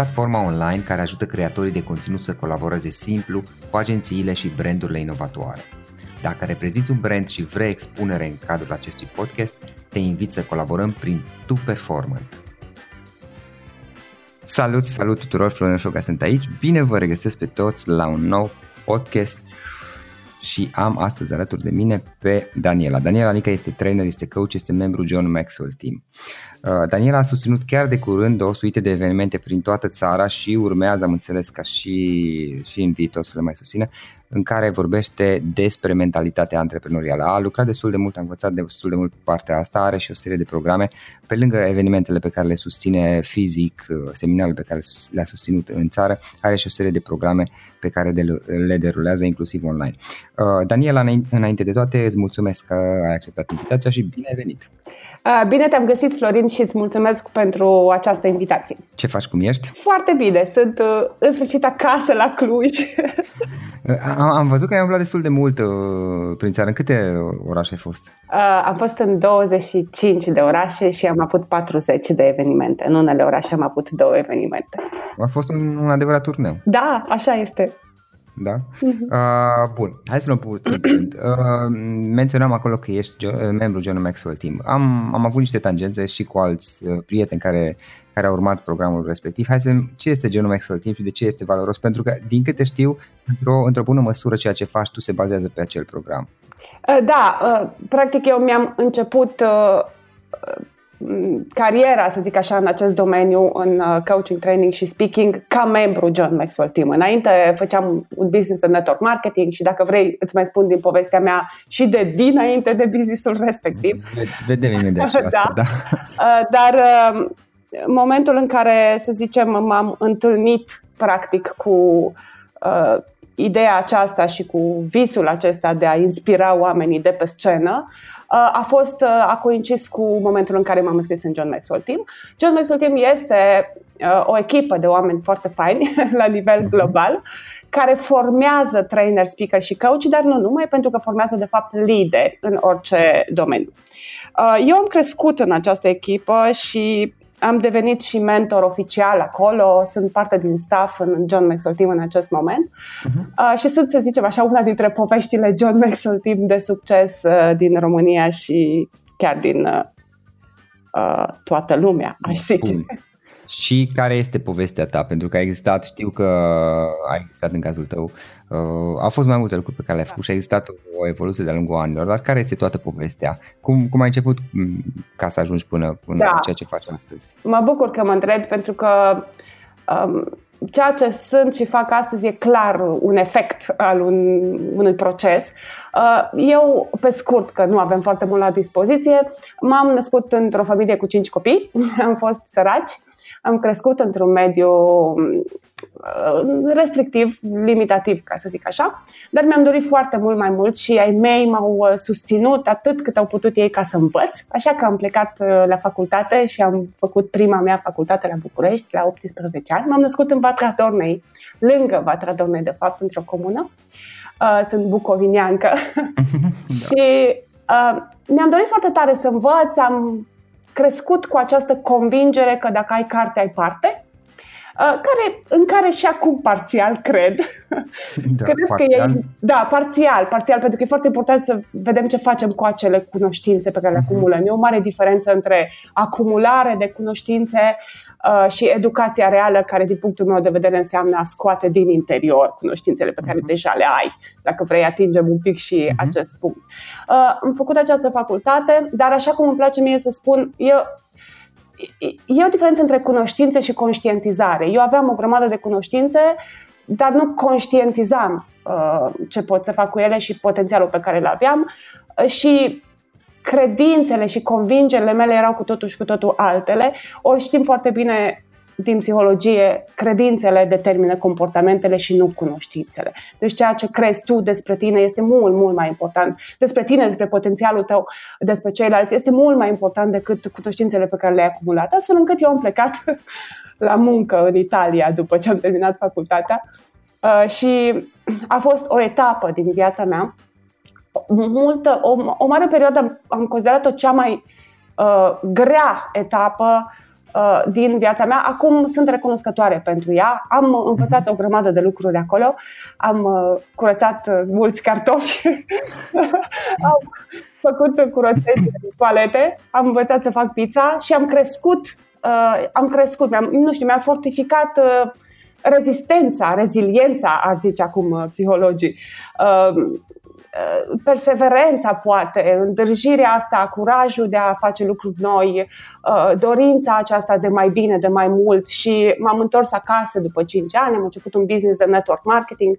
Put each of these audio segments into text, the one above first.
platforma online care ajută creatorii de conținut să colaboreze simplu cu agențiile și brandurile inovatoare. Dacă reprezinți un brand și vrei expunere în cadrul acestui podcast, te invit să colaborăm prin Tu Performant. Salut, salut tuturor, Florin Șoga sunt aici. Bine vă regăsesc pe toți la un nou podcast și am astăzi alături de mine pe Daniela. Daniela Nica este trainer, este coach, este membru John Maxwell Team. Uh, Daniela a susținut chiar de curând o suite de evenimente prin toată țara și urmează, am înțeles, ca și, și în viitor să le mai susțină, în care vorbește despre mentalitatea antreprenorială. A lucrat destul de mult, a învățat destul de mult partea asta, are și o serie de programe, pe lângă evenimentele pe care le susține fizic, uh, seminarele pe care le-a susținut în țară, are și o serie de programe pe care le derulează inclusiv online. Uh, Daniela, înainte de toate, îți mulțumesc că ai acceptat invitația și bine ai venit! Bine te-am găsit, Florin, și îți mulțumesc pentru această invitație. Ce faci, cum ești? Foarte bine, sunt uh, în sfârșit acasă la Cluj. Am, am văzut că ai umblat destul de mult uh, prin țară. În câte orașe ai fost? Am fost în 25 de orașe și am avut 40 de evenimente. În unele orașe am avut două evenimente. A fost un, un adevărat turneu. Da, așa este. Da? Uh-huh. Uh, bun, hai să luăm puțin. Uh, menționam acolo că ești uh, membru John Maxwell Team. Am, am avut niște tangențe și cu alți uh, prieteni care, care au urmat programul respectiv. Hai să vedem ce este John Maxwell Team și de ce este valoros. Pentru că, din câte știu, într-o, într-o bună măsură ceea ce faci tu se bazează pe acel program. Uh, da, uh, practic eu mi-am început cariera, să zic așa, în acest domeniu, în uh, coaching, training și speaking, ca membru John Maxwell Team. Înainte făceam un business în network marketing și dacă vrei îți mai spun din povestea mea și de dinainte de businessul respectiv. Vedem imediat și asta, da. da. Uh, dar uh, momentul în care, să zicem, m-am întâlnit practic cu uh, ideea aceasta și cu visul acesta de a inspira oamenii de pe scenă, Uh, a fost, uh, a coincis cu momentul în care m-am înscris în John Maxwell Team. John Maxwell Team este uh, o echipă de oameni foarte faini la nivel mhm. global care formează trainer, speaker și coach, dar nu numai, pentru că formează de fapt lideri în orice domeniu. Eu am crescut în această echipă și am devenit și mentor oficial acolo, sunt parte din staff în John Maxwell Team în acest moment uh-huh. uh, și sunt, să zicem așa, una dintre poveștile John Maxwell Team de succes uh, din România și chiar din uh, uh toată lumea, aș zice. Bun. Și care este povestea ta? Pentru că a existat, știu că a existat în cazul tău, uh, au fost mai multe lucruri pe care le-ai făcut și a existat o evoluție de-a lungul anilor, dar care este toată povestea? Cum, cum ai început mm, ca să ajungi până, până da. la ceea ce faci astăzi? Mă bucur că mă întreb pentru că um, ceea ce sunt și fac astăzi e clar un efect al un, unui proces. Uh, eu, pe scurt, că nu avem foarte mult la dispoziție, m-am născut într-o familie cu cinci copii, am fost săraci, am crescut într-un mediu uh, restrictiv, limitativ, ca să zic așa, dar mi-am dorit foarte mult mai mult și ai mei m-au uh, susținut atât cât au putut ei ca să învăț, așa că am plecat uh, la facultate și am făcut prima mea facultate la București la 18 ani. M-am născut în Vatra Dornei, lângă Vatra Dornei, de fapt, într-o comună. sunt bucoviniancă da. și uh, mi-am dorit foarte tare să învăț, am crescut cu această convingere că dacă ai carte, ai parte, uh, care, în care și acum parțial cred. Da, cred parțial. că e, da, parțial, parțial, pentru că e foarte important să vedem ce facem cu acele cunoștințe pe care le uh-huh. acumulăm. E o mare diferență între acumulare de cunoștințe uh, și educația reală, care din punctul meu de vedere înseamnă a scoate din interior cunoștințele pe care uh-huh. deja le ai, dacă vrei atingem un pic și uh-huh. acest punct. Uh, am făcut această facultate, dar așa cum îmi place mie să spun, eu e o diferență între cunoștințe și conștientizare. Eu aveam o grămadă de cunoștințe, dar nu conștientizam uh, ce pot să fac cu ele și potențialul pe care îl aveam uh, și credințele și convingerile mele erau cu totul și cu totul altele. Ori știm foarte bine din psihologie, credințele determină comportamentele și nu cunoștințele. Deci ceea ce crezi tu despre tine este mult, mult mai important. Despre tine, despre potențialul tău, despre ceilalți, este mult mai important decât cunoștințele pe care le-ai acumulat. Astfel încât eu am plecat la muncă în Italia după ce am terminat facultatea uh, și a fost o etapă din viața mea multă, o, o mare perioadă am considerat-o cea mai uh, grea etapă uh, din viața mea. Acum sunt recunoscătoare pentru ea. Am învățat o grămadă de lucruri acolo. Am uh, curățat uh, mulți cartofi. am făcut curățenie de toalete. Am învățat să fac pizza și am crescut. Uh, am crescut, mi-am, nu știu, mi-am fortificat uh, rezistența, reziliența, ar zice acum uh, psihologii. Uh, Uh, perseverența poate, îndrăjirea asta, curajul de a face lucruri noi, uh, dorința aceasta de mai bine, de mai mult și m-am întors acasă după 5 ani, am început un business de network marketing.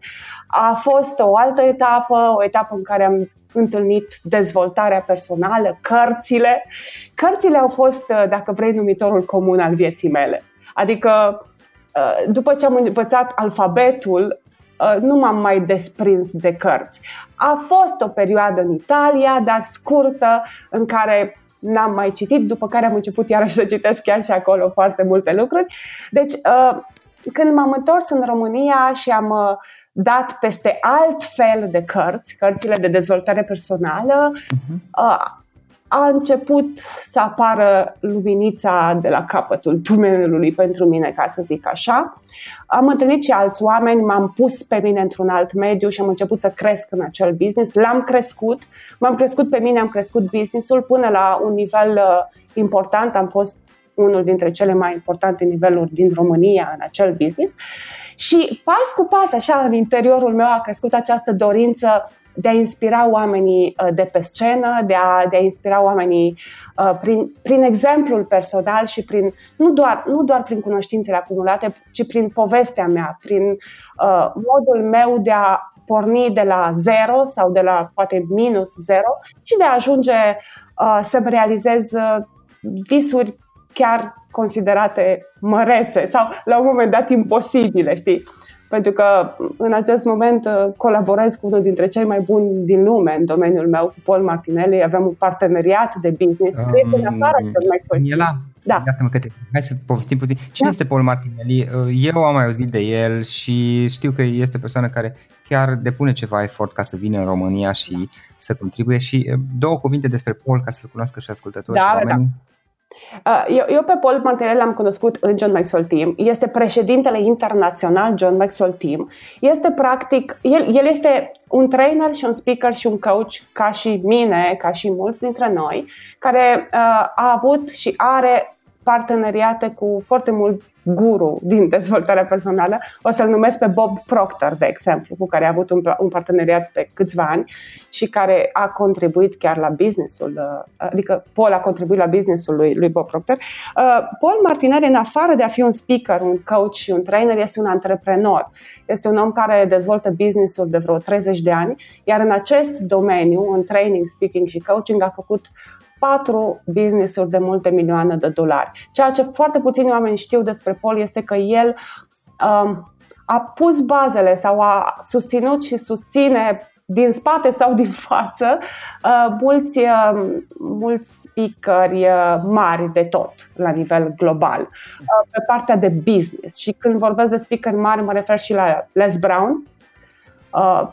A fost o altă etapă, o etapă în care am întâlnit dezvoltarea personală, cărțile. Cărțile au fost, uh, dacă vrei, numitorul comun al vieții mele. Adică după ce am învățat alfabetul, Uh, nu m-am mai desprins de cărți. A fost o perioadă în Italia, dar scurtă, în care n-am mai citit, după care am început iarăși să citesc chiar și acolo foarte multe lucruri. Deci, uh, când m-am întors în România și am uh, dat peste alt fel de cărți, cărțile de dezvoltare personală, uh-huh a început să apară luminița de la capătul tunelului pentru mine, ca să zic așa. Am întâlnit și alți oameni, m-am pus pe mine într-un alt mediu și am început să cresc în acel business. L-am crescut, m-am crescut pe mine, am crescut businessul până la un nivel uh, important. Am fost unul dintre cele mai importante niveluri din România în acel business. Și pas cu pas, așa, în interiorul meu a crescut această dorință de a inspira oamenii uh, de pe scenă, de a, de a inspira oamenii uh, prin, prin exemplul personal și prin, nu, doar, nu doar prin cunoștințele acumulate, ci prin povestea mea, prin uh, modul meu de a porni de la zero sau de la poate minus zero și de a ajunge uh, să-mi realizez uh, visuri chiar considerate mărețe sau la un moment dat imposibile, știi? pentru că în acest moment uh, colaborez cu unul dintre cei mai buni din lume în domeniul meu, cu Paul Martinelli. Avem un parteneriat de business. Um, în afara Daniela, da. Iată-mă că te... Hai să povestim puțin. Cine da. este Paul Martinelli? Uh, eu am mai auzit de el și știu că este o persoană care chiar depune ceva efort ca să vină în România și să contribuie și uh, două cuvinte despre Paul ca să-l cunoască și ascultătorii da, și da, oamenii. Da. Uh, eu, eu pe Paul Martinelli l-am cunoscut în John Maxwell Team. Este președintele internațional John Maxwell Team. Este practic, el, el este un trainer și un speaker și un coach ca și mine, ca și mulți dintre noi, care uh, a avut și are parteneriate cu foarte mulți guru din dezvoltarea personală. O să-l numesc pe Bob Proctor, de exemplu, cu care a avut un, un parteneriat pe câțiva ani și care a contribuit chiar la businessul, uh, adică Paul a contribuit la businessul lui, lui Bob Proctor. Uh, Paul Martinelli, în afară de a fi un speaker, un coach și un trainer, este un antreprenor. Este un om care dezvoltă businessul de vreo 30 de ani, iar în acest domeniu, în training, speaking și coaching, a făcut patru business-uri de multe milioane de dolari. Ceea ce foarte puțini oameni știu despre Paul este că el um, a pus bazele sau a susținut și susține din spate sau din față uh, mulți, uh, mulți speakeri uh, mari de tot la nivel global uh, pe partea de business și când vorbesc de speakeri mari mă refer și la Les Brown uh,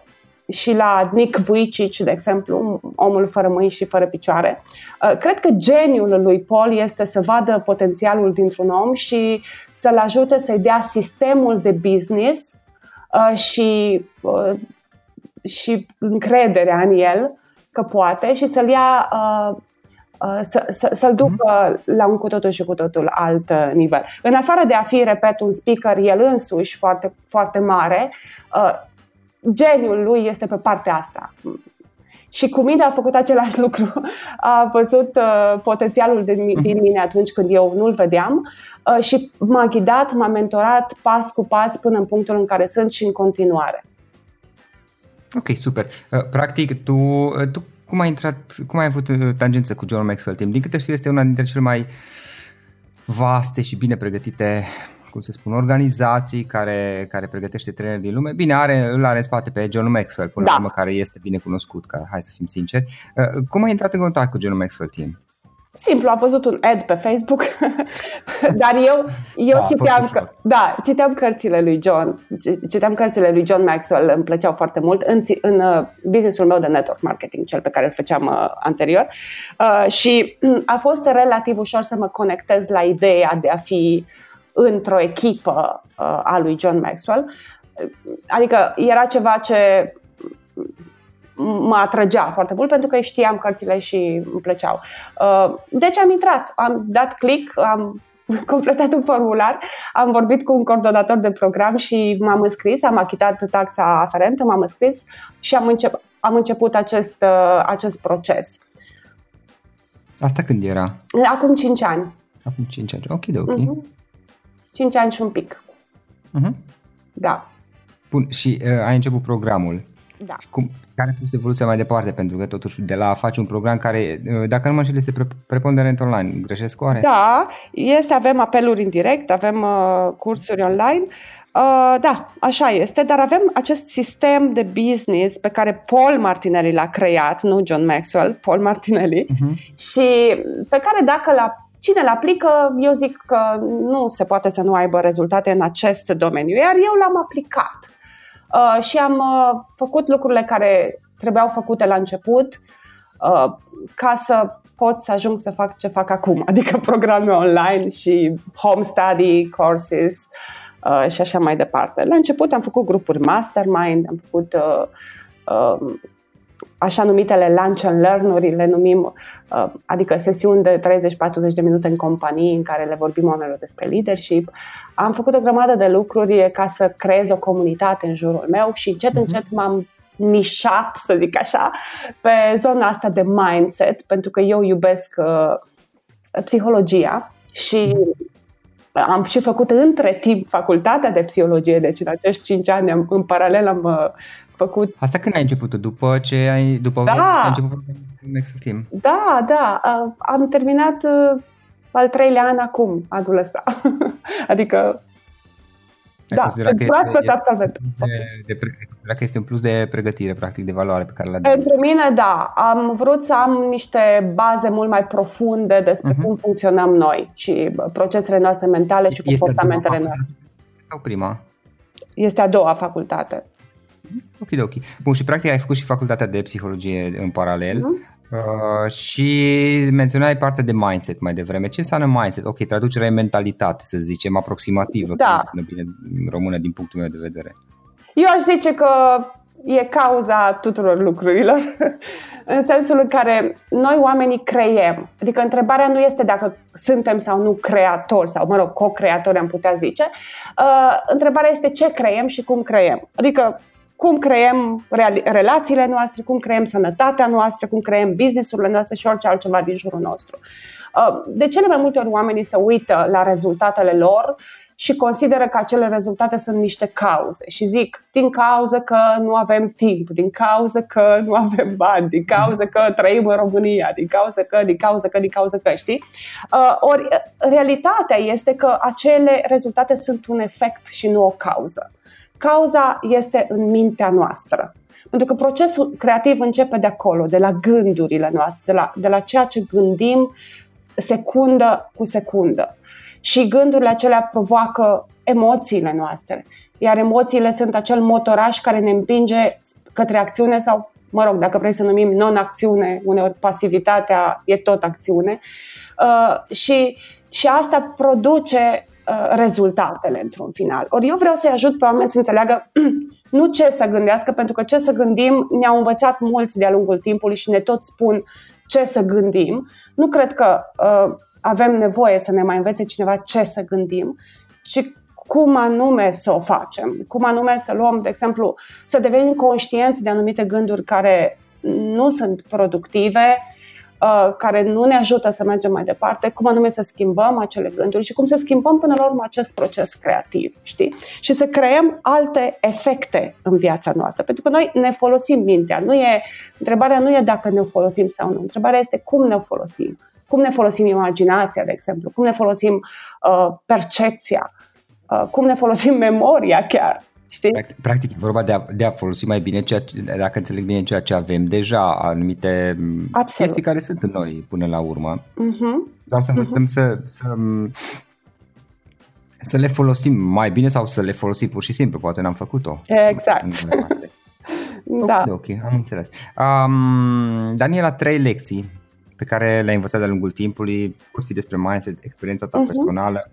și la Nick Vujicic, de exemplu, omul fără mâini și fără picioare. Uh, cred că geniul lui Paul este să vadă potențialul dintr-un om și să-l ajute să-i dea sistemul de business uh, și, uh, și încrederea în el că poate și să-l ia uh, să, să, să-l ducă mm-hmm. la un cu totul și cu totul alt uh, nivel. În afară de a fi, repet, un speaker el însuși foarte, foarte mare, uh, geniul lui este pe partea asta. Și cu mine a făcut același lucru. A văzut uh, potențialul din, mhm. din mine atunci când eu nu-l vedeam uh, și m-a ghidat, m-a mentorat pas cu pas până în punctul în care sunt și în continuare. Ok, super. Uh, practic, tu, uh, tu cum ai intrat, cum ai avut uh, tangență cu John Maxwell Team? Din câte știu, este una dintre cele mai vaste și bine pregătite cum să spun, organizații care, care pregătește traineri din lume. Bine, are, îl are în spate pe John Maxwell, până da. la urmă, care este bine cunoscut, ca, hai să fim sinceri. Cum ai intrat în contact cu John Maxwell Team? Simplu, am văzut un ad pe Facebook, dar eu, eu da, citeam, că, da, citeam cărțile lui John, citeam cărțile lui John Maxwell, îmi plăceau foarte mult în, în uh, businessul meu de network marketing, cel pe care îl făceam uh, anterior uh, și a fost relativ ușor să mă conectez la ideea de a fi într-o echipă uh, a lui John Maxwell. Adică era ceva ce mă atrăgea foarte mult pentru că știam cărțile și îmi plăceau. Uh, deci am intrat, am dat click, am completat un formular, am vorbit cu un coordonator de program și m-am înscris, am achitat taxa aferentă, m-am înscris și am, încep, am început acest, uh, acest proces. Asta când era? Acum 5 ani. Acum 5 ani, ok, de ok. Uh-huh. 5 ani și un pic. Uh-huh. Da. Bun, și uh, ai început programul. Da. Cum, care a fost evoluția mai departe? Pentru că totuși de la a face un program care, uh, dacă nu mă înșel, este pre- preponderent online. Greșesc oare? Da, este, avem apeluri în direct, avem uh, cursuri online. Uh, da, așa este, dar avem acest sistem de business pe care Paul Martinelli l-a creat, nu John Maxwell, Paul Martinelli, uh-huh. și pe care dacă l-a Cine îl aplică, eu zic că nu se poate să nu aibă rezultate în acest domeniu, iar eu l-am aplicat uh, și am uh, făcut lucrurile care trebuiau făcute la început uh, ca să pot să ajung să fac ce fac acum, adică programe online și home study courses uh, și așa mai departe. La început am făcut grupuri mastermind, am făcut uh, uh, așa numitele lunch and learn-uri, le numim, uh, adică sesiuni de 30-40 de minute în companii în care le vorbim oamenilor despre leadership. Am făcut o grămadă de lucruri ca să creez o comunitate în jurul meu și încet, uh-huh. încet m-am nișat, să zic așa, pe zona asta de mindset, pentru că eu iubesc uh, psihologia și am și făcut între timp facultatea de psihologie, deci în acești 5 ani am, în paralel am uh, făcut. Asta când ai început După ce ai, după da. ai început Next Team? Da, da. Am terminat uh, al treilea an acum, anul ăsta. adică ai da, considerat că este, absolvent. De, de, de, că este un plus de pregătire, practic, de valoare pe care l-a Pentru mine, da. Am vrut să am niște baze mult mai profunde despre uh-huh. cum funcționăm noi și procesele noastre mentale și comportamentele noastre. Sau prima? Este a doua facultate. Ok, ok. Bun, și practic ai făcut și facultatea de psihologie în paralel uh-huh. uh, și menționai partea de mindset mai devreme. Ce înseamnă mindset? Ok, traducerea e mentalitate, să zicem, aproximativă, da. bine în română din punctul meu de vedere. Eu aș zice că e cauza tuturor lucrurilor, în sensul în care noi oamenii creiem. Adică întrebarea nu este dacă suntem sau nu creatori, sau mă rog, co-creatori am putea zice. Uh, întrebarea este ce creiem și cum creiem. Adică cum creăm relațiile noastre, cum creăm sănătatea noastră, cum creăm businessurile noastre și orice altceva din jurul nostru. Uh, de cele mai multe ori oamenii se uită la rezultatele lor și consideră că acele rezultate sunt niște cauze și zic din cauza că nu avem timp, din cauza că nu avem bani, din cauza că trăim în România, din cauza că, din cauza că, din cauza că, știi? Uh, ori realitatea este că acele rezultate sunt un efect și nu o cauză. Cauza este în mintea noastră. Pentru că procesul creativ începe de acolo, de la gândurile noastre, de la, de la ceea ce gândim secundă cu secundă. Și gândurile acelea provoacă emoțiile noastre. Iar emoțiile sunt acel motoraș care ne împinge către acțiune sau, mă rog, dacă vrei să numim non-acțiune, uneori pasivitatea e tot acțiune. Uh, și, și asta produce Uh, rezultatele într-un final. Ori eu vreau să-i ajut pe oameni să înțeleagă nu ce să gândească, pentru că ce să gândim ne-au învățat mulți de-a lungul timpului și ne tot spun ce să gândim. Nu cred că uh, avem nevoie să ne mai învețe cineva ce să gândim, ci cum anume să o facem, cum anume să luăm, de exemplu, să devenim conștienți de anumite gânduri care nu sunt productive, uh, care nu ne ajută să mergem mai departe, cum anume să schimbăm acele gânduri și cum să schimbăm până la urmă acest proces creativ, știi? Și să creăm alte efecte în viața noastră, pentru că noi ne folosim mintea. Nu e, întrebarea nu e dacă ne folosim sau nu, întrebarea este cum ne folosim. Cum ne folosim imaginația, de exemplu, cum ne folosim uh, percepția, uh, cum ne folosim memoria chiar. Știi? Practic, practic e vorba de a, de a folosi mai bine, ceea ce, dacă înțeleg bine ceea ce avem deja, anumite Absolut. chestii care sunt în noi până la urmă. Uh-huh. Doar să învățăm uh-huh. să, să, să le folosim mai bine sau să le folosim pur și simplu, poate n-am făcut-o. Exact. da. Ok, ok, am înțeles. Um, Daniela, trei lecții pe care le-ai învățat de-a lungul timpului, pot fi despre mindset, experiența ta uh-huh. personală,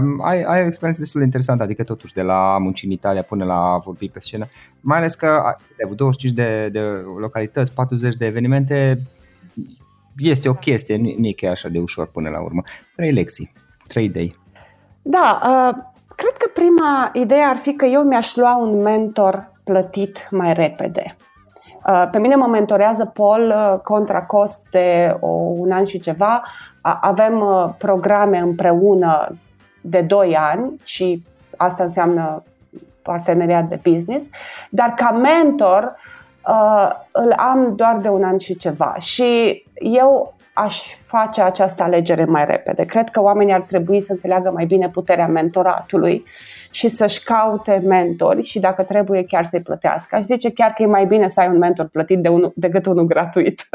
Um, ai, ai o experiență destul de interesantă, adică totuși de la munci în Italia până la a vorbi pe scenă, mai ales că ai avut 25 de, de localități, 40 de evenimente, este o chestie, nu, nu e chiar așa de ușor până la urmă. Trei lecții, trei idei. Da, uh, cred că prima idee ar fi că eu mi-aș lua un mentor plătit mai repede. Uh, pe mine mă mentorează Paul uh, contra cost de o, un an și ceva. Avem uh, programe împreună de 2 ani și asta înseamnă parteneriat de business, dar ca mentor uh, îl am doar de un an și ceva și eu aș face această alegere mai repede. Cred că oamenii ar trebui să înțeleagă mai bine puterea mentoratului și să-și caute mentori și dacă trebuie chiar să-i plătească. Aș zice chiar că e mai bine să ai un mentor plătit de unul, decât unul gratuit.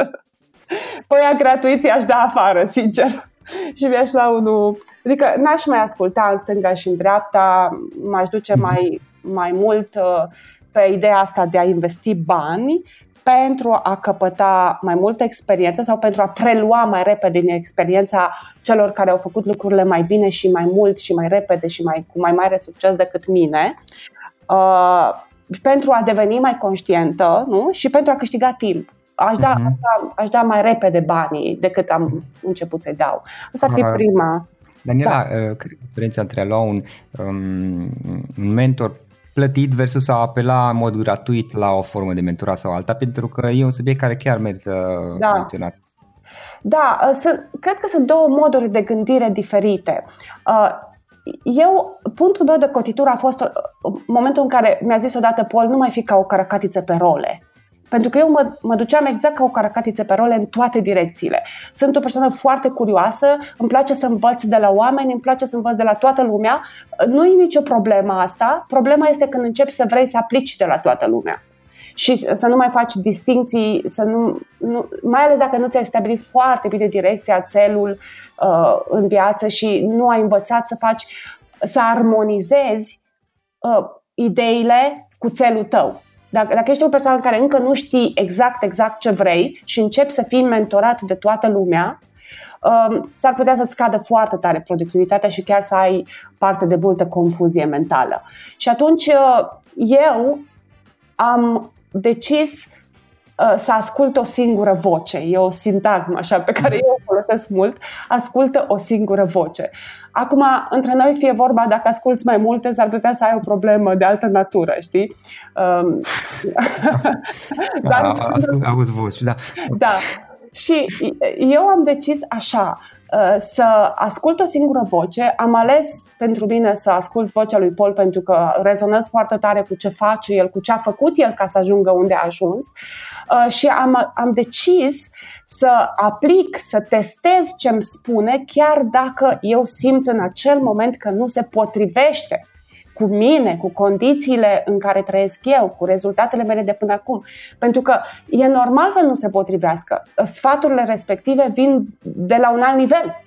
păi a gratuit i-aș da afară, sincer. și mi-aș la unul Adică n-aș mai asculta în stânga și în dreapta, m-aș duce mai, mai mult uh, pe ideea asta de a investi bani pentru a căpăta mai multă experiență sau pentru a prelua mai repede din experiența celor care au făcut lucrurile mai bine și mai mult și mai repede și mai, cu mai mare succes decât mine. Uh, pentru a deveni mai conștientă nu? și pentru a câștiga timp. Aș da, uh-huh. aș, da, aș da mai repede banii decât am început să-i dau. Asta ar fi prima, Daniela, da. Uh, care e diferența între a lua un, um, un mentor plătit versus a apela în mod gratuit la o formă de mentorat sau alta, pentru că e un subiect care chiar merită da. menționat. Da, uh, sunt, cred că sunt două moduri de gândire diferite. Uh, eu, punctul meu de cotitură a fost momentul în care mi-a zis odată Paul, nu mai fi ca o caracatiță pe role. Pentru că eu mă, mă duceam exact ca o caracatiță pe role în toate direcțiile. Sunt o persoană foarte curioasă, îmi place să învăț de la oameni, îmi place să învăț de la toată lumea. Nu e nicio problemă asta. Problema este când începi să vrei să aplici de la toată lumea și să nu mai faci distinții, să nu, nu, mai ales dacă nu ți-ai stabilit foarte bine direcția, țelul uh, în viață și nu ai învățat să faci, să armonizezi uh, ideile cu țelul tău. Dacă, dacă ești o persoană care încă nu știi exact, exact ce vrei și începi să fii mentorat de toată lumea, um, s-ar putea să-ți scadă foarte tare productivitatea și chiar să ai parte de multă confuzie mentală. Și atunci uh, eu am decis uh, să ascult o singură voce. E o sintagmă așa pe care eu o folosesc mult. Ascultă o singură voce. Acum, între noi fie vorba, dacă asculți mai multe, s-ar putea să ai o problemă de altă natură, știi? Um, Dar, auzi voci, da. Da. Și eu am decis așa, Uh, să ascult o singură voce. Am ales pentru mine să ascult vocea lui Paul pentru că rezonez foarte tare cu ce face el, cu ce a făcut el ca să ajungă unde a ajuns uh, și am, am decis să aplic, să testez ce îmi spune, chiar dacă eu simt în acel moment că nu se potrivește cu mine, cu condițiile în care trăiesc eu, cu rezultatele mele de până acum. Pentru că e normal să nu se potrivească. Sfaturile respective vin de la un alt nivel.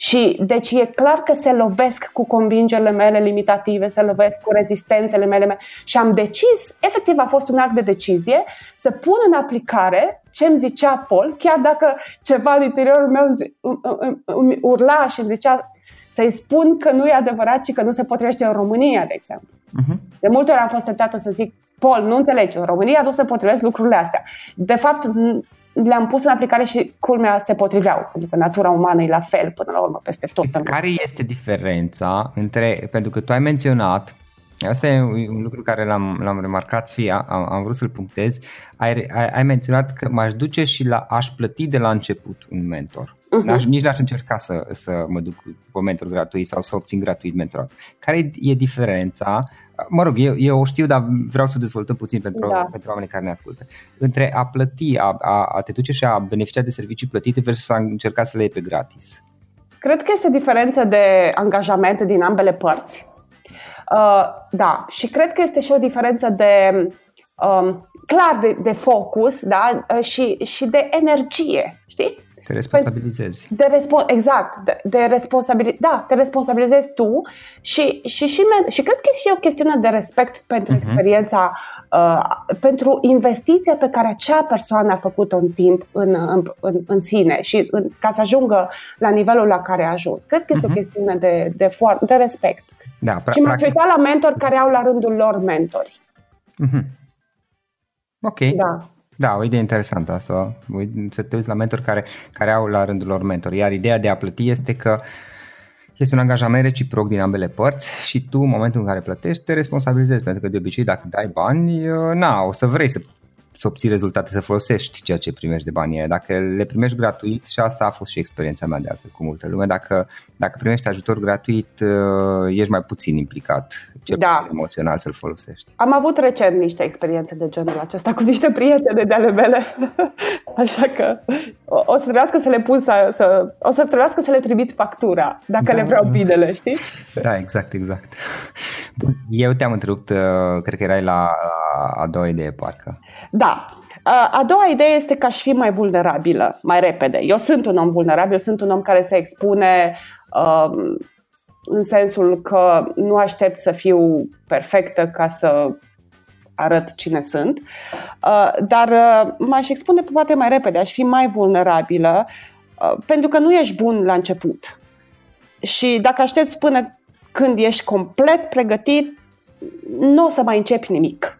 Și deci e clar că se lovesc cu convingerile mele limitative, se lovesc cu rezistențele mele și am decis, efectiv a fost un act de decizie, să pun în aplicare ce îmi zicea Paul, chiar dacă ceva din interiorul meu îmi urla și îmi zicea să-i spun că nu e adevărat și că nu se potrivește în România, de exemplu. Uh-huh. De multe ori am fost tentată să zic, Paul, nu înțelegi, în România nu se potrivesc lucrurile astea. De fapt, le-am pus în aplicare și culmea se potriveau, pentru că natura umană e la fel până la urmă peste tot. Care este diferența între, pentru că tu ai menționat Asta e un lucru care l-am, l-am remarcat și am, am vrut să-l punctez. Ai, ai, ai menționat că m-aș duce și la aș plăti de la început un mentor. Uh-huh. N-aș, nici n-aș încerca să, să mă duc pe mentor gratuit sau să obțin gratuit mentorat. Care e diferența? Mă rog, eu, eu o știu, dar vreau să dezvoltăm puțin pentru, da. pentru oamenii care ne ascultă. Între a plăti, a, a, a te duce și a beneficia de servicii plătite versus a încerca să le iei pe gratis. Cred că este o diferență de angajament din ambele părți. Uh, da, și cred că este și o diferență de um, clar de, de focus da? Uh, și, și de energie, știi? Te responsabilizezi. De respo- exact, de, de responsabili- da, te responsabilizezi tu și, și, și, și cred că e și o chestiune de respect pentru uh-huh. experiența, uh, pentru investiția pe care acea persoană a făcut-o în timp în, în, în, în sine și în, ca să ajungă la nivelul la care a ajuns. Cred că este uh-huh. o mhm. chestiune de, de, for- de respect. Da, pra- și m-aș uita la mentori care au la rândul lor mentori. Mm-hmm. Ok. Da. Da, o idee interesantă asta. Să te uiți la mentori care, care au la rândul lor mentori. Iar ideea de a plăti este că este un angajament reciproc din ambele părți și tu, în momentul în care plătești, te responsabilizezi. Pentru că, de obicei, dacă dai bani, na, o să vrei să să obții rezultate, să folosești ceea ce primești de banii Dacă le primești gratuit, și asta a fost și experiența mea de altfel cu multă lume, dacă, dacă primești ajutor gratuit, uh, ești mai puțin implicat, cel da. emoțional să-l folosești. Am avut recent niște experiențe de genul acesta cu niște prietene de ale mele, așa că o, o să trebuiască să le pun să, să, o să trebuiască să le trimit factura, dacă da. le vreau binele, știi? Da, exact, exact. Eu te-am întrerupt, uh, cred că erai la a doua idee, parcă. Da. A doua idee este că aș fi mai vulnerabilă, mai repede. Eu sunt un om vulnerabil, sunt un om care se expune um, în sensul că nu aștept să fiu perfectă ca să arăt cine sunt, uh, dar uh, m-aș expune poate mai repede, aș fi mai vulnerabilă uh, pentru că nu ești bun la început. Și dacă aștepți până când ești complet pregătit, nu o să mai începi nimic.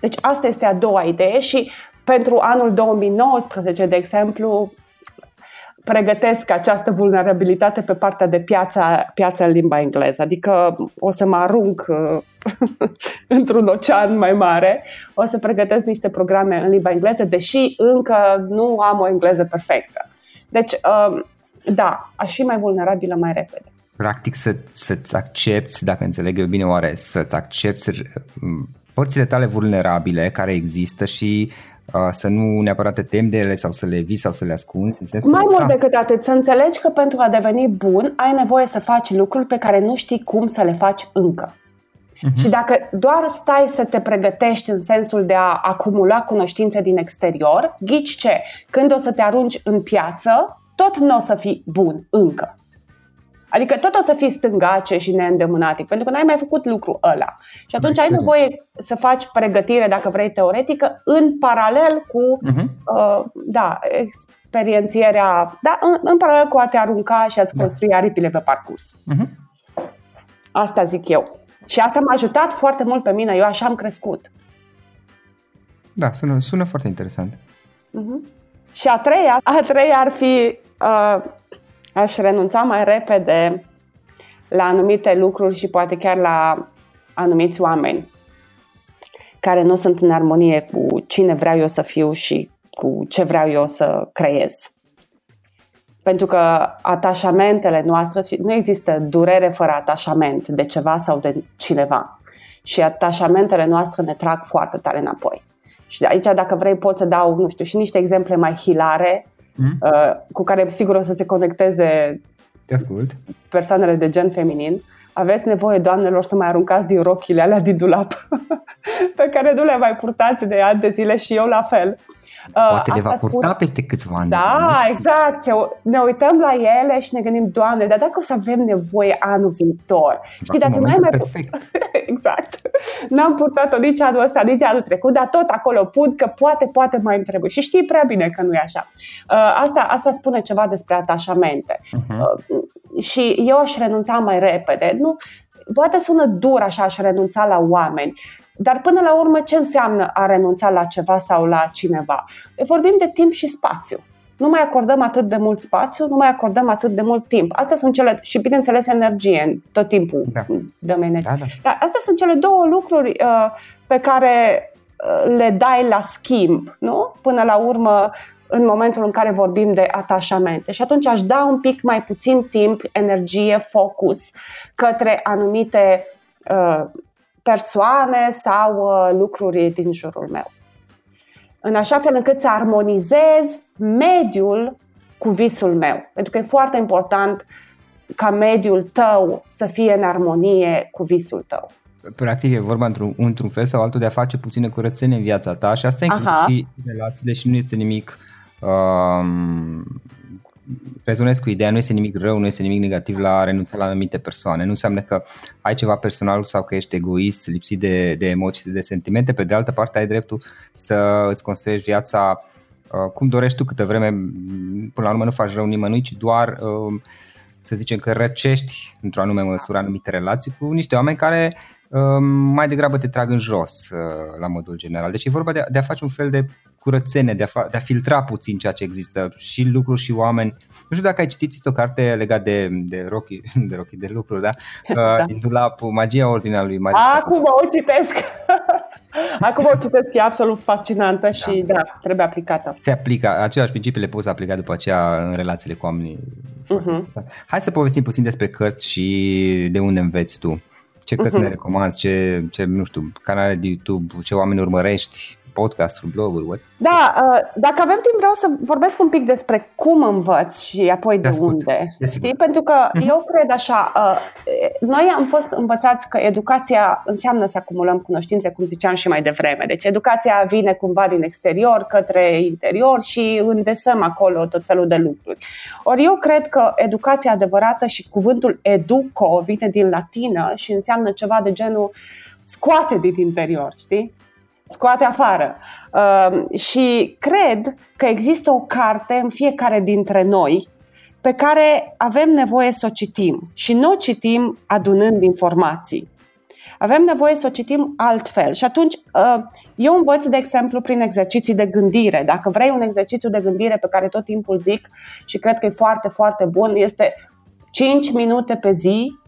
Deci asta este a doua idee și pentru anul 2019, de exemplu, pregătesc această vulnerabilitate pe partea de piața, piața în limba engleză. Adică o să mă arunc într-un ocean mai mare, o să pregătesc niște programe în limba engleză, deși încă nu am o engleză perfectă. Deci, um, da, aș fi mai vulnerabilă mai repede. Practic să, să-ți accepti, dacă înțeleg eu bine oare, să-ți accepti părțile tale vulnerabile care există și uh, să nu neapărat te temi de ele sau să le vii sau să le ascunzi. În sensul Mai mult decât atât, să înțelegi că pentru a deveni bun ai nevoie să faci lucruri pe care nu știi cum să le faci încă. Uh-huh. Și dacă doar stai să te pregătești în sensul de a acumula cunoștințe din exterior, ghici ce? Când o să te arunci în piață, tot nu o să fii bun încă. Adică tot o să fii stângace și neîndemânatic, pentru că n-ai mai făcut lucru ăla. Și atunci ai nevoie să faci pregătire, dacă vrei, teoretică, în paralel cu, uh-huh. uh, da, experiențierea, da, în, în paralel cu a te arunca și a-ți da. construi aripile pe parcurs. Uh-huh. Asta zic eu. Și asta m-a ajutat foarte mult pe mine, eu așa am crescut. Da, sună, sună foarte interesant. Uh-huh. Și a treia, a treia ar fi uh, aș renunța mai repede la anumite lucruri și poate chiar la anumiți oameni care nu sunt în armonie cu cine vreau eu să fiu și cu ce vreau eu să creez. Pentru că atașamentele noastre, nu există durere fără atașament de ceva sau de cineva. Și atașamentele noastre ne trag foarte tare înapoi. Și aici, dacă vrei, pot să dau, nu știu, și niște exemple mai hilare mm? uh, cu care sigur o să se conecteze Te ascult. persoanele de gen feminin. Aveți nevoie, doamnelor, să mai aruncați din rochile alea din dulap pe care nu le mai purtați de ani de zile și eu la fel. Uh, Poate le va purta spus... peste câțiva ani. Da, exact. Ne uităm la ele și ne gândim, Doamne, dar dacă o să avem nevoie anul viitor? Știi, dacă nu ai mai perfect. exact. N-am purtat-o nici anul ăsta, nici anul trecut, dar tot acolo pun că poate, poate mai îmi trebuie. Și știi prea bine că nu e așa. Uh, asta, asta spune ceva despre atașamente. Uh-huh. Și eu aș renunța mai repede. Nu, poate sună dur așa aș renunța la oameni, dar până la urmă ce înseamnă a renunța la ceva sau la cineva? Vorbim de timp și spațiu. Nu mai acordăm atât de mult spațiu, nu mai acordăm atât de mult timp. Astea sunt cele, și bineînțeles energie, tot timpul da. dăm energie. Da, da. Dar astea sunt cele două lucruri uh, pe care uh, le dai la schimb, nu? Până la urmă, în momentul în care vorbim de atașamente. Și atunci aș da un pic mai puțin timp, energie, focus către anumite uh, persoane sau uh, lucruri din jurul meu. În așa fel încât să armonizez mediul cu visul meu. Pentru că e foarte important ca mediul tău să fie în armonie cu visul tău. Practic e vorba într-un, într-un fel sau altul de a face puține curățenie în viața ta și asta include și relațiile și nu este nimic um, rezonez cu ideea, nu este nimic rău, nu este nimic negativ la renunța la anumite persoane. Nu înseamnă că ai ceva personal sau că ești egoist, lipsit de, de emoții, de sentimente. Pe de altă parte, ai dreptul să îți construiești viața uh, cum dorești tu câtă vreme. Până la urmă nu faci rău nimănui, ci doar uh, să zicem că răcești într-o anume măsură anumite relații cu niște oameni care uh, mai degrabă te trag în jos uh, la modul general. Deci e vorba de, de a face un fel de curățenie, de a, fa- de a filtra puțin ceea ce există și lucruri și oameni. Nu știu dacă ai citit o carte legat de, de Rocky, de Rocky, de lucruri, da? da. Din dulapul Magia Ordinalului Maria. Acum o citesc! Acum o citesc, e absolut fascinantă și da, da trebuie aplicată. Se aplică, aceleași principii le poți aplica după aceea în relațiile cu oamenii. Uh-huh. Hai să povestim puțin despre cărți și de unde înveți tu. Ce cărți uh-huh. ne recomanzi, ce, ce, nu știu, canale de YouTube, ce oameni urmărești, podcasturi, bloguri? What? Da, uh, dacă avem timp vreau să vorbesc un pic despre cum învăț și apoi de, de unde. De știi? Pentru că uh-huh. eu cred așa, uh, noi am fost învățați că educația înseamnă să acumulăm cunoștințe, cum ziceam și mai devreme. Deci educația vine cumva din exterior către interior și îndesăm acolo tot felul de lucruri. Ori eu cred că educația adevărată și cuvântul educo vine din latină și înseamnă ceva de genul scoate din interior, știi? Scoate afară. Uh, și cred că există o carte în fiecare dintre noi pe care avem nevoie să o citim și nu o citim adunând informații. Avem nevoie să o citim altfel și atunci uh, eu învăț, de exemplu, prin exerciții de gândire. Dacă vrei un exercițiu de gândire pe care tot timpul zic și cred că e foarte, foarte bun, este 5 minute pe zi,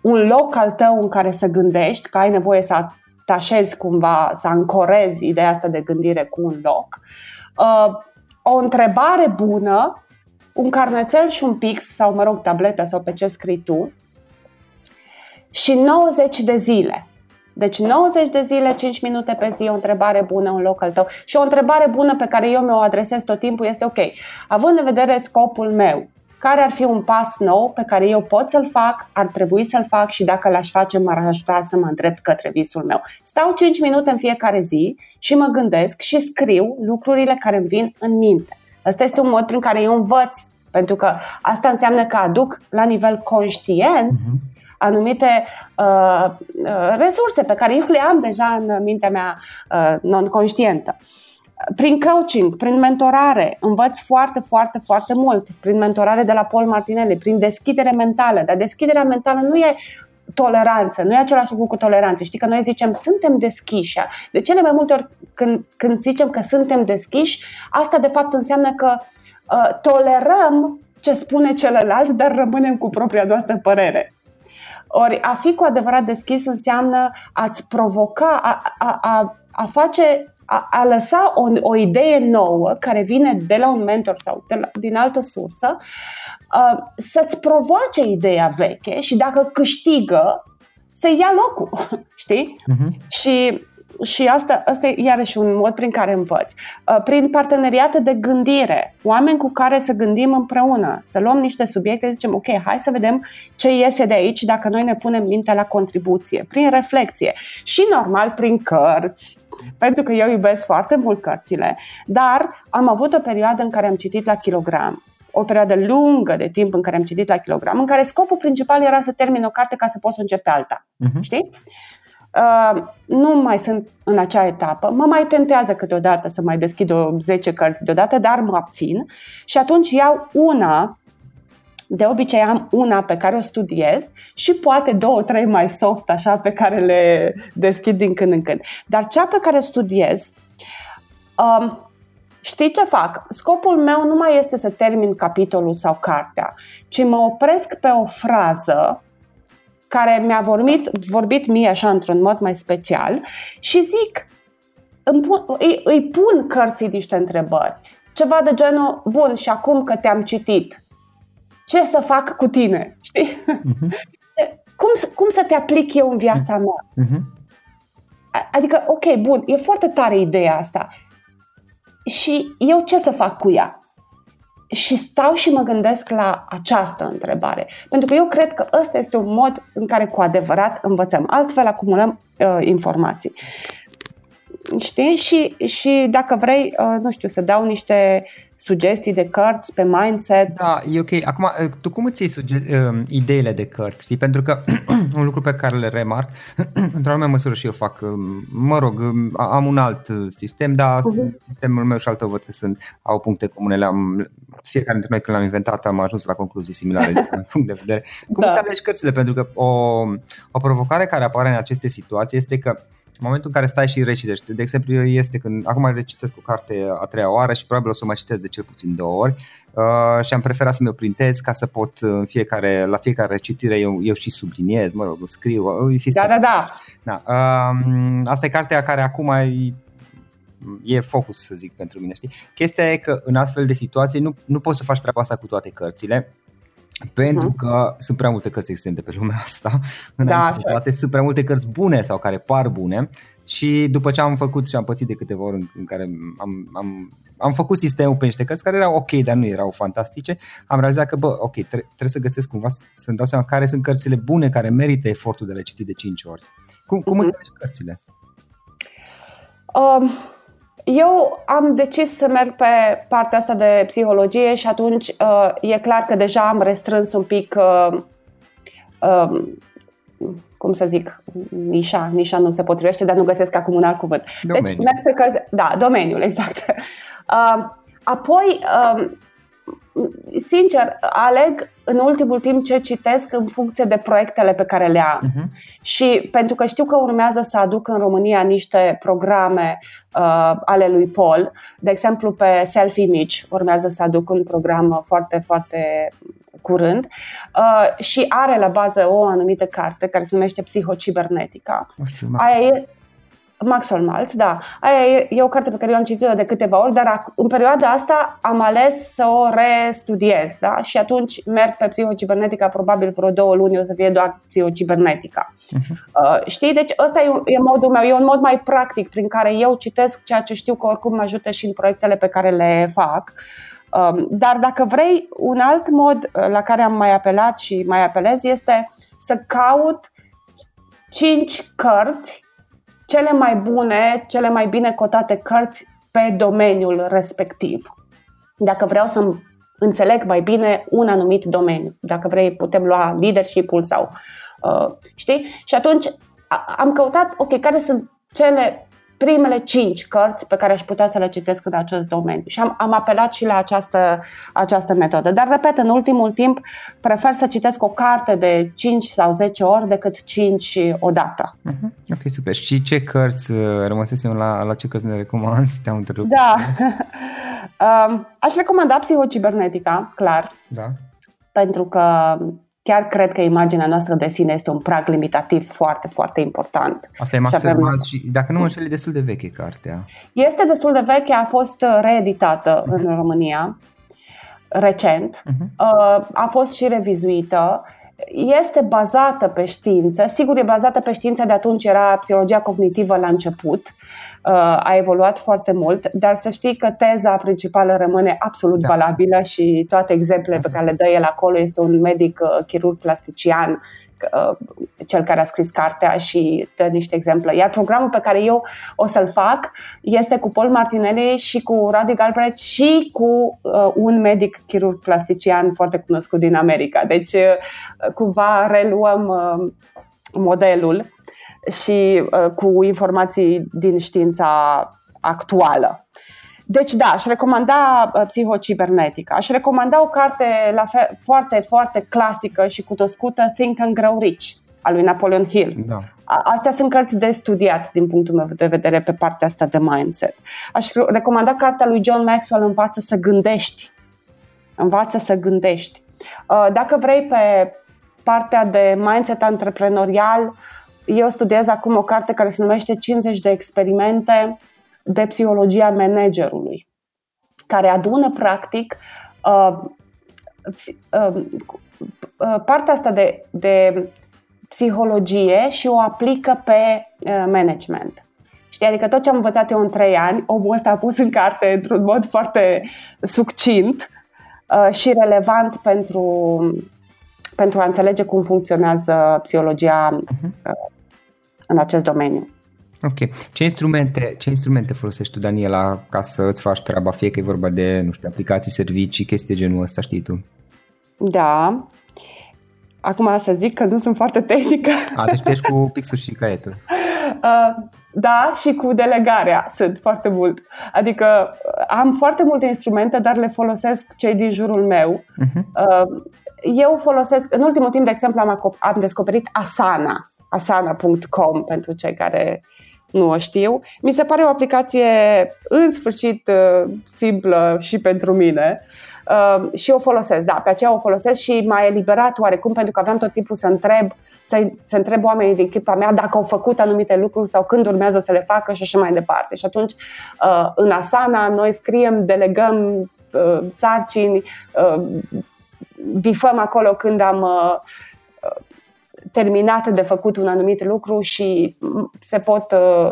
un loc al tău în care să gândești, că ai nevoie să tașezi cumva, să ancorezi ideea asta de gândire cu un loc. Uh, o întrebare bună, un carnețel și un pix sau, mă rog, tabletă sau pe ce scrii tu și 90 de zile. Deci 90 de zile, 5 minute pe zi, o întrebare bună, un loc al tău. Și o întrebare bună pe care eu mi-o adresez tot timpul este ok, având în vedere scopul meu, care ar fi un pas nou pe care eu pot să-l fac, ar trebui să-l fac și dacă l-aș face m-ar ajuta să mă îndrept către visul meu. Stau 5 minute în fiecare zi și mă gândesc și scriu lucrurile care îmi vin în minte. Asta este un mod prin care eu învăț, pentru că asta înseamnă că aduc la nivel conștient uh-huh anumite uh, uh, resurse pe care eu le am deja în mintea mea uh, non-conștientă. Uh, prin coaching, prin mentorare, învăț foarte, foarte, foarte mult. Prin mentorare de la Paul Martinelli, prin deschidere mentală. Dar deschiderea mentală nu e toleranță, nu e același lucru cu toleranță. Știi că noi zicem suntem deschiși. De cele mai multe ori când, când zicem că suntem deschiși, asta de fapt înseamnă că uh, tolerăm ce spune celălalt, dar rămânem cu propria noastră părere. Ori a fi cu adevărat deschis înseamnă a-ți provoca, a, a, a, a face a, a lăsa o, o idee nouă care vine de la un mentor sau de la, din altă sursă, uh, să-ți provoace ideea veche și dacă câștigă, să ia locul, știi? Uh-huh. Și și asta, asta e iarăși un mod prin care învăț. Uh, prin parteneriate de gândire, oameni cu care să gândim împreună, să luăm niște subiecte, zicem, ok, hai să vedem ce iese de aici dacă noi ne punem mintea la contribuție, prin reflexie și normal prin cărți, pentru că eu iubesc foarte mult cărțile, dar am avut o perioadă în care am citit la kilogram o perioadă lungă de timp în care am citit la kilogram, în care scopul principal era să termin o carte ca să pot să încep pe alta. Uh-huh. Știi? Uh, nu mai sunt în acea etapă. Mă mai tentează câteodată să mai deschid o 10 cărți deodată, dar mă abțin și atunci iau una de obicei am una pe care o studiez și poate două, trei mai soft, așa, pe care le deschid din când în când. Dar cea pe care o studiez, um, știi ce fac? Scopul meu nu mai este să termin capitolul sau cartea, ci mă opresc pe o frază care mi-a vorbit, vorbit mie așa într-un mod mai special și zic, îi, îi pun cărții niște întrebări. Ceva de genul, bun, și acum că te-am citit, ce să fac cu tine? Știi? Uh-huh. Cum, cum să te aplic eu în viața mea? Uh-huh. Adică, ok, bun, e foarte tare ideea asta. Și eu ce să fac cu ea? Și stau și mă gândesc la această întrebare. Pentru că eu cred că ăsta este un mod în care cu adevărat învățăm. Altfel acumulăm uh, informații. Știi? Și, și dacă vrei, uh, nu știu, să dau niște sugestii de cărți pe mindset. Da, e ok. Acum, uh, tu cum îți iei suge- uh, ideile de cărți? Știi? Pentru că un lucru pe care le remarc, într-o anume măsură și eu fac, mă rog, am un alt sistem, dar uh-huh. sistemul meu și al tău văd că sunt, au puncte comune. Le-am, fiecare dintre noi când l-am inventat am ajuns la concluzii similare din punct de vedere. Cum da. îți alegi cărțile? Pentru că o, o provocare care apare în aceste situații este că în momentul în care stai și recitești, de exemplu este când acum recitesc o carte a treia oară și probabil o să o mai citesc de cel puțin două ori uh, și am preferat să mi-o printez ca să pot în fiecare, la fiecare recitire eu, eu și subliniez, mă rog, scriu. Uh, da, da, da. da uh, asta e cartea care acum e, e focus, să zic, pentru mine, știi? Chestia e că în astfel de situații nu, nu poți să faci treaba asta cu toate cărțile pentru uh-huh. că sunt prea multe cărți existente pe lumea asta. Da, toate sunt prea multe cărți bune sau care par bune și după ce am făcut și am pățit de câteva ori în, în care am, am, am făcut sistemul pe niște cărți care erau ok, dar nu erau fantastice, am realizat că, bă, ok, tre- trebuie să găsesc cumva să-mi dau seama care sunt cărțile bune care merită efortul de a le citi de 5 ori. Cum, cum uh-huh. îți cărțile? Um, eu am decis să merg pe partea asta de psihologie și atunci uh, e clar că deja am restrâns un pic, uh, uh, cum să zic, nișa, nișa nu se potrivește, dar nu găsesc acum un alt cuvânt. Deci, domeniul. Deci merg pe cărți, da, domeniul, exact. Uh, apoi, uh, sincer, aleg în ultimul timp ce citesc în funcție de proiectele pe care le am. Uh-huh. Și pentru că știu că urmează să aduc în România niște programe uh, ale lui Paul, de exemplu pe self-image, urmează să aduc un program foarte, foarte curând uh, și are la bază o anumită carte care se numește Psihocibernetica. Aia e, Maxwell Maltz, da. Aia e, e o carte pe care eu am citit-o de câteva ori, dar în perioada asta am ales să o restudiez, da? Și atunci merg pe psihocibernetica, probabil vreo două luni o să fie doar psihocibernetica. Uh-huh. Uh, știi? Deci ăsta e, e modul meu, e un mod mai practic prin care eu citesc ceea ce știu că oricum mă ajută și în proiectele pe care le fac. Um, dar dacă vrei, un alt mod uh, la care am mai apelat și mai apelez este să caut cinci cărți cele mai bune, cele mai bine cotate cărți pe domeniul respectiv. Dacă vreau să înțeleg mai bine un anumit domeniu, dacă vrei putem lua leadership-ul sau uh, știi? Și atunci am căutat, ok, care sunt cele primele cinci cărți pe care aș putea să le citesc în acest domeniu. Și am, am apelat și la această, această metodă. Dar, repet, în ultimul timp prefer să citesc o carte de 5 sau 10 ori decât 5 odată. Uh-huh. Ok, super. Și ce cărți, uh, rămăsesem la, la ce cărți ne recomanzi? Te-am întrerupt. Da. um, aș recomanda Psihocibernetica, clar. Da. Pentru că chiar cred că imaginea noastră de sine este un prag limitativ foarte, foarte important. Asta e Maxwell Maltz și, dacă nu mă înșel, e destul de veche cartea. Este destul de veche, a fost uh, reeditată uh-huh. în România recent, uh-huh. a fost și revizuită, este bazată pe știință, sigur e bazată pe știință, de atunci era psihologia cognitivă la început, Uh, a evoluat foarte mult, dar să știi că teza principală rămâne absolut da. valabilă și toate exemplele pe care le dă el acolo este un medic uh, chirurg plastician uh, cel care a scris cartea și dă niște exemple. Iar programul pe care eu o să-l fac este cu Paul Martinelli și cu Radi Galbraith și cu uh, un medic chirurg plastician foarte cunoscut din America. Deci, uh, cumva reluăm uh, modelul și uh, cu informații din știința actuală. deci da, aș recomanda uh, Psihocibernetică. Aș recomanda o carte la fel, foarte, foarte clasică și cunoscută, Think and Grow Rich, a lui Napoleon Hill. Da. Astea sunt cărți de studiat din punctul meu de vedere pe partea asta de mindset. Aș recomanda cartea lui John Maxwell, Învață să gândești. Învață să gândești. Uh, dacă vrei pe partea de mindset antreprenorial, eu studiez acum o carte care se numește 50 de experimente de psihologia managerului, care adună practic uh, uh, uh, partea asta de, de psihologie și o aplică pe uh, management. Știi, adică tot ce am învățat eu în trei ani, omul ăsta a pus în carte într-un mod foarte succint uh, și relevant pentru, pentru a înțelege cum funcționează psihologia uh, în acest domeniu. Ok. Ce instrumente, ce instrumente folosești tu, Daniela, ca să îți faci treaba, fie că e vorba de, nu știu, aplicații, servicii, chestii genul ăsta, știi tu? Da. Acum să zic că nu sunt foarte tehnică. A, deci ești cu pixul și caietul. Uh, da, și cu delegarea sunt foarte mult. Adică am foarte multe instrumente, dar le folosesc cei din jurul meu. Uh-huh. Uh, eu folosesc, în ultimul timp, de exemplu, am, am descoperit Asana, asana.com pentru cei care nu o știu. Mi se pare o aplicație în sfârșit uh, simplă și pentru mine uh, și o folosesc, da, pe aceea o folosesc și m-a eliberat oarecum pentru că aveam tot timpul să întreb să, să întreb oamenii din echipa mea dacă au făcut anumite lucruri sau când urmează să le facă și așa mai departe. Și atunci, uh, în Asana, noi scriem, delegăm sarcini, bifăm acolo când am terminat de făcut un anumit lucru și se pot uh,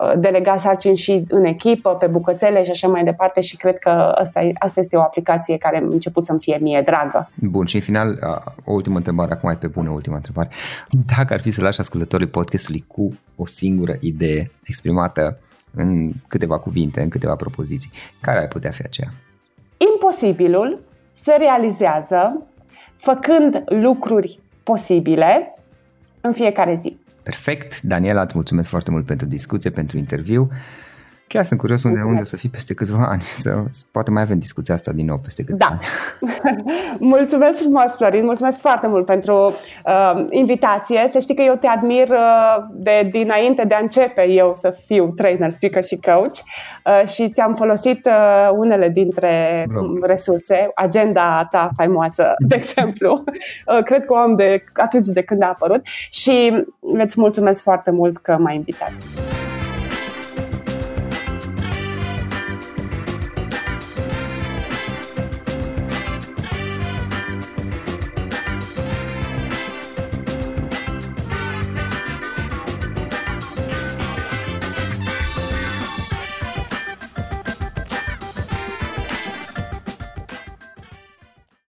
uh, delega sarcini și în echipă, pe bucățele și așa mai departe și cred că asta, asta este o aplicație care a început să-mi fie mie dragă. Bun, și în final, uh, o ultimă întrebare, acum mai pe bună ultima întrebare. Dacă ar fi să lași ascultătorii podcastului cu o singură idee exprimată în câteva cuvinte, în câteva propoziții, care ar putea fi aceea? Imposibilul se realizează făcând lucruri posibile în fiecare zi. Perfect. Daniela, îți mulțumesc foarte mult pentru discuție, pentru interviu. Chiar sunt curios unde, unde o să fii peste câțiva ani, să poate mai avem discuția asta din nou peste câțiva da. ani. mulțumesc frumos, Florin, mulțumesc foarte mult pentru uh, invitație. Să știi că eu te admir uh, de dinainte de a începe eu să fiu trainer, speaker și coach uh, și ți-am folosit uh, unele dintre Bravo. resurse, agenda ta faimoasă, de exemplu. Uh, cred că o am de atunci de când a apărut și îți mulțumesc foarte mult că m-ai invitat.